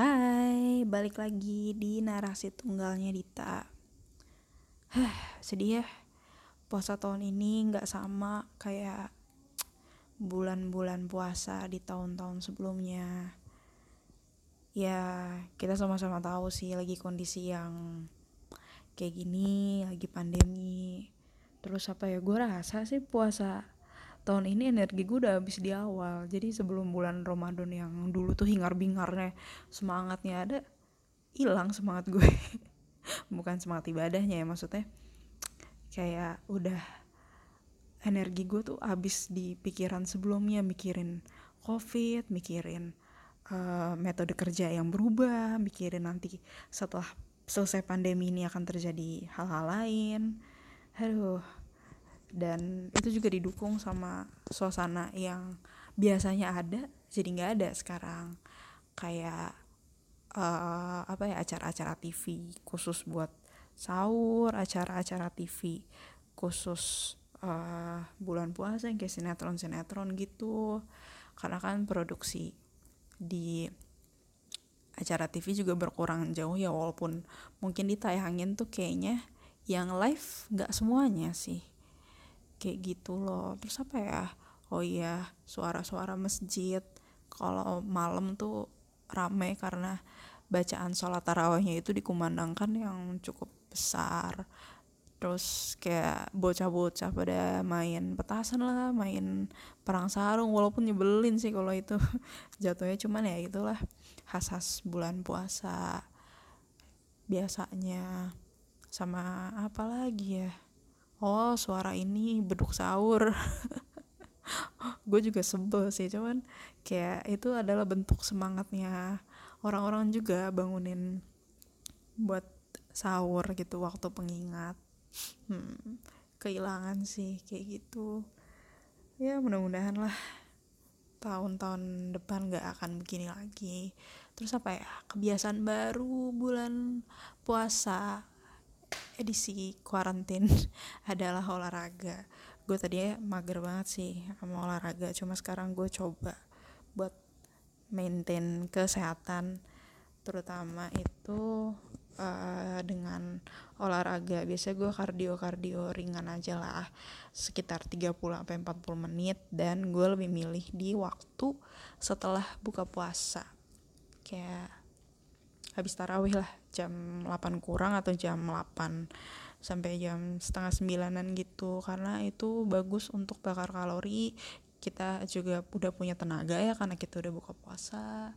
Hai, balik lagi di narasi tunggalnya Dita. Hah, sedih ya. Puasa tahun ini nggak sama kayak bulan-bulan puasa di tahun-tahun sebelumnya. Ya, kita sama-sama tahu sih lagi kondisi yang kayak gini, lagi pandemi. Terus apa ya, gue rasa sih puasa tahun ini energi gue udah habis di awal. Jadi sebelum bulan Ramadan yang dulu tuh hingar-bingarnya semangatnya ada hilang semangat gue. Bukan semangat ibadahnya ya maksudnya kayak udah energi gue tuh habis di pikiran sebelumnya mikirin covid mikirin uh, metode kerja yang berubah mikirin nanti setelah selesai pandemi ini akan terjadi hal-hal lain. Aduh dan itu juga didukung sama suasana yang biasanya ada jadi nggak ada sekarang. Kayak uh, apa ya acara-acara TV khusus buat sahur acara-acara TV khusus uh, bulan puasa yang kayak sinetron sinetron gitu. Karena kan produksi di acara TV juga berkurang jauh ya walaupun mungkin ditayangin tuh kayaknya yang live nggak semuanya sih kayak gitu loh. Terus apa ya? Oh iya suara-suara masjid kalau malam tuh rame karena bacaan sholat tarawihnya itu dikumandangkan yang cukup besar. Terus kayak bocah-bocah pada main petasan lah main perang sarung walaupun nyebelin sih kalau itu. Jatuhnya cuman ya itulah khas-khas bulan puasa biasanya. Sama apa lagi ya oh suara ini beduk sahur. Gue juga sebel sih cuman kayak itu adalah bentuk semangatnya orang-orang juga bangunin buat sahur gitu waktu pengingat. Hmm, kehilangan sih kayak gitu. Ya mudah-mudahan lah tahun-tahun depan gak akan begini lagi. Terus apa ya kebiasaan baru bulan puasa edisi kuarantin adalah olahraga. Gue tadi ya mager banget sih sama olahraga cuma sekarang gue coba buat maintain kesehatan. Terutama itu uh, dengan olahraga. Biasa gue kardio kardio ringan aja lah sekitar 30 sampai 40 menit. Dan gue lebih milih di waktu setelah buka puasa. Kayak habis tarawih lah jam 8 kurang atau jam 8 sampai jam setengah sembilanan gitu. Karena itu bagus untuk bakar kalori. Kita juga udah punya tenaga ya karena kita udah buka puasa.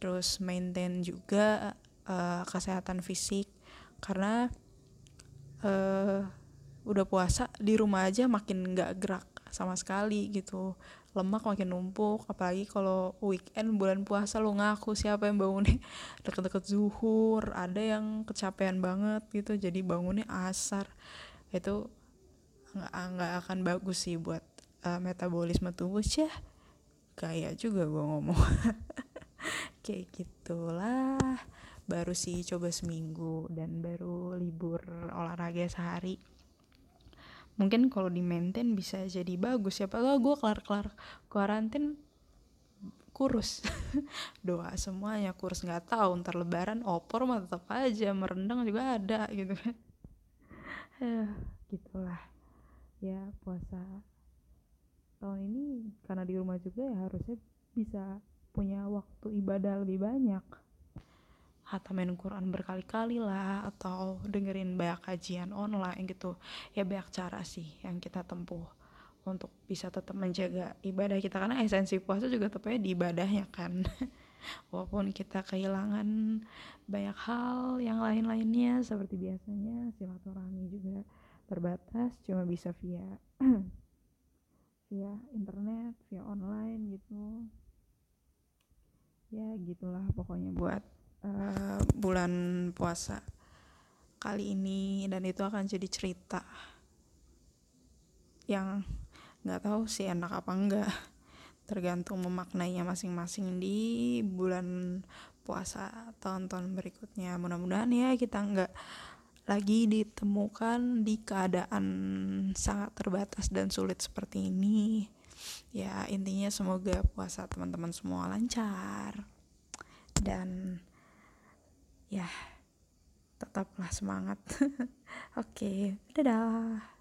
Terus maintain juga uh, kesehatan fisik. Karena uh, udah puasa di rumah aja makin nggak gerak sama sekali gitu lemak makin numpuk apalagi kalau weekend bulan puasa lo ngaku siapa yang bangunnya. Deket-deket zuhur ada yang kecapean banget gitu jadi bangunnya asar. Itu nggak nggak akan bagus sih buat uh, metabolisme tubuh. Sih kayak juga gue ngomong. Kayak gitulah. Baru sih coba seminggu dan baru libur olahraga sehari mungkin kalau di maintain bisa jadi bagus. Siapa tahu gue kelar kelar kuarantin kurus. Doa semuanya kurus. Nggak tahu ntar lebaran opor mah tetap aja merendang juga ada gitu kan. Gitulah. Ya puasa tahun ini karena di rumah juga ya harusnya bisa punya waktu ibadah lebih banyak hatamin Quran berkali-kali lah atau dengerin banyak kajian online gitu. Ya banyak cara sih yang kita tempuh untuk bisa tetap menjaga ibadah kita. Karena esensi puasa juga tepatnya di ibadahnya kan. Walaupun kita kehilangan banyak hal yang lain-lainnya seperti biasanya silaturahmi juga terbatas cuma bisa via via internet via online gitu. Ya gitulah pokoknya buat uh, bulan puasa kali ini dan itu akan jadi cerita yang nggak tahu sih enak apa enggak tergantung memaknainya masing-masing di bulan puasa tahun-tahun berikutnya. Mudah-mudahan ya kita nggak lagi ditemukan di keadaan sangat terbatas dan sulit seperti ini. Ya intinya semoga puasa teman-teman semua lancar dan ya tetaplah semangat. Oke dadah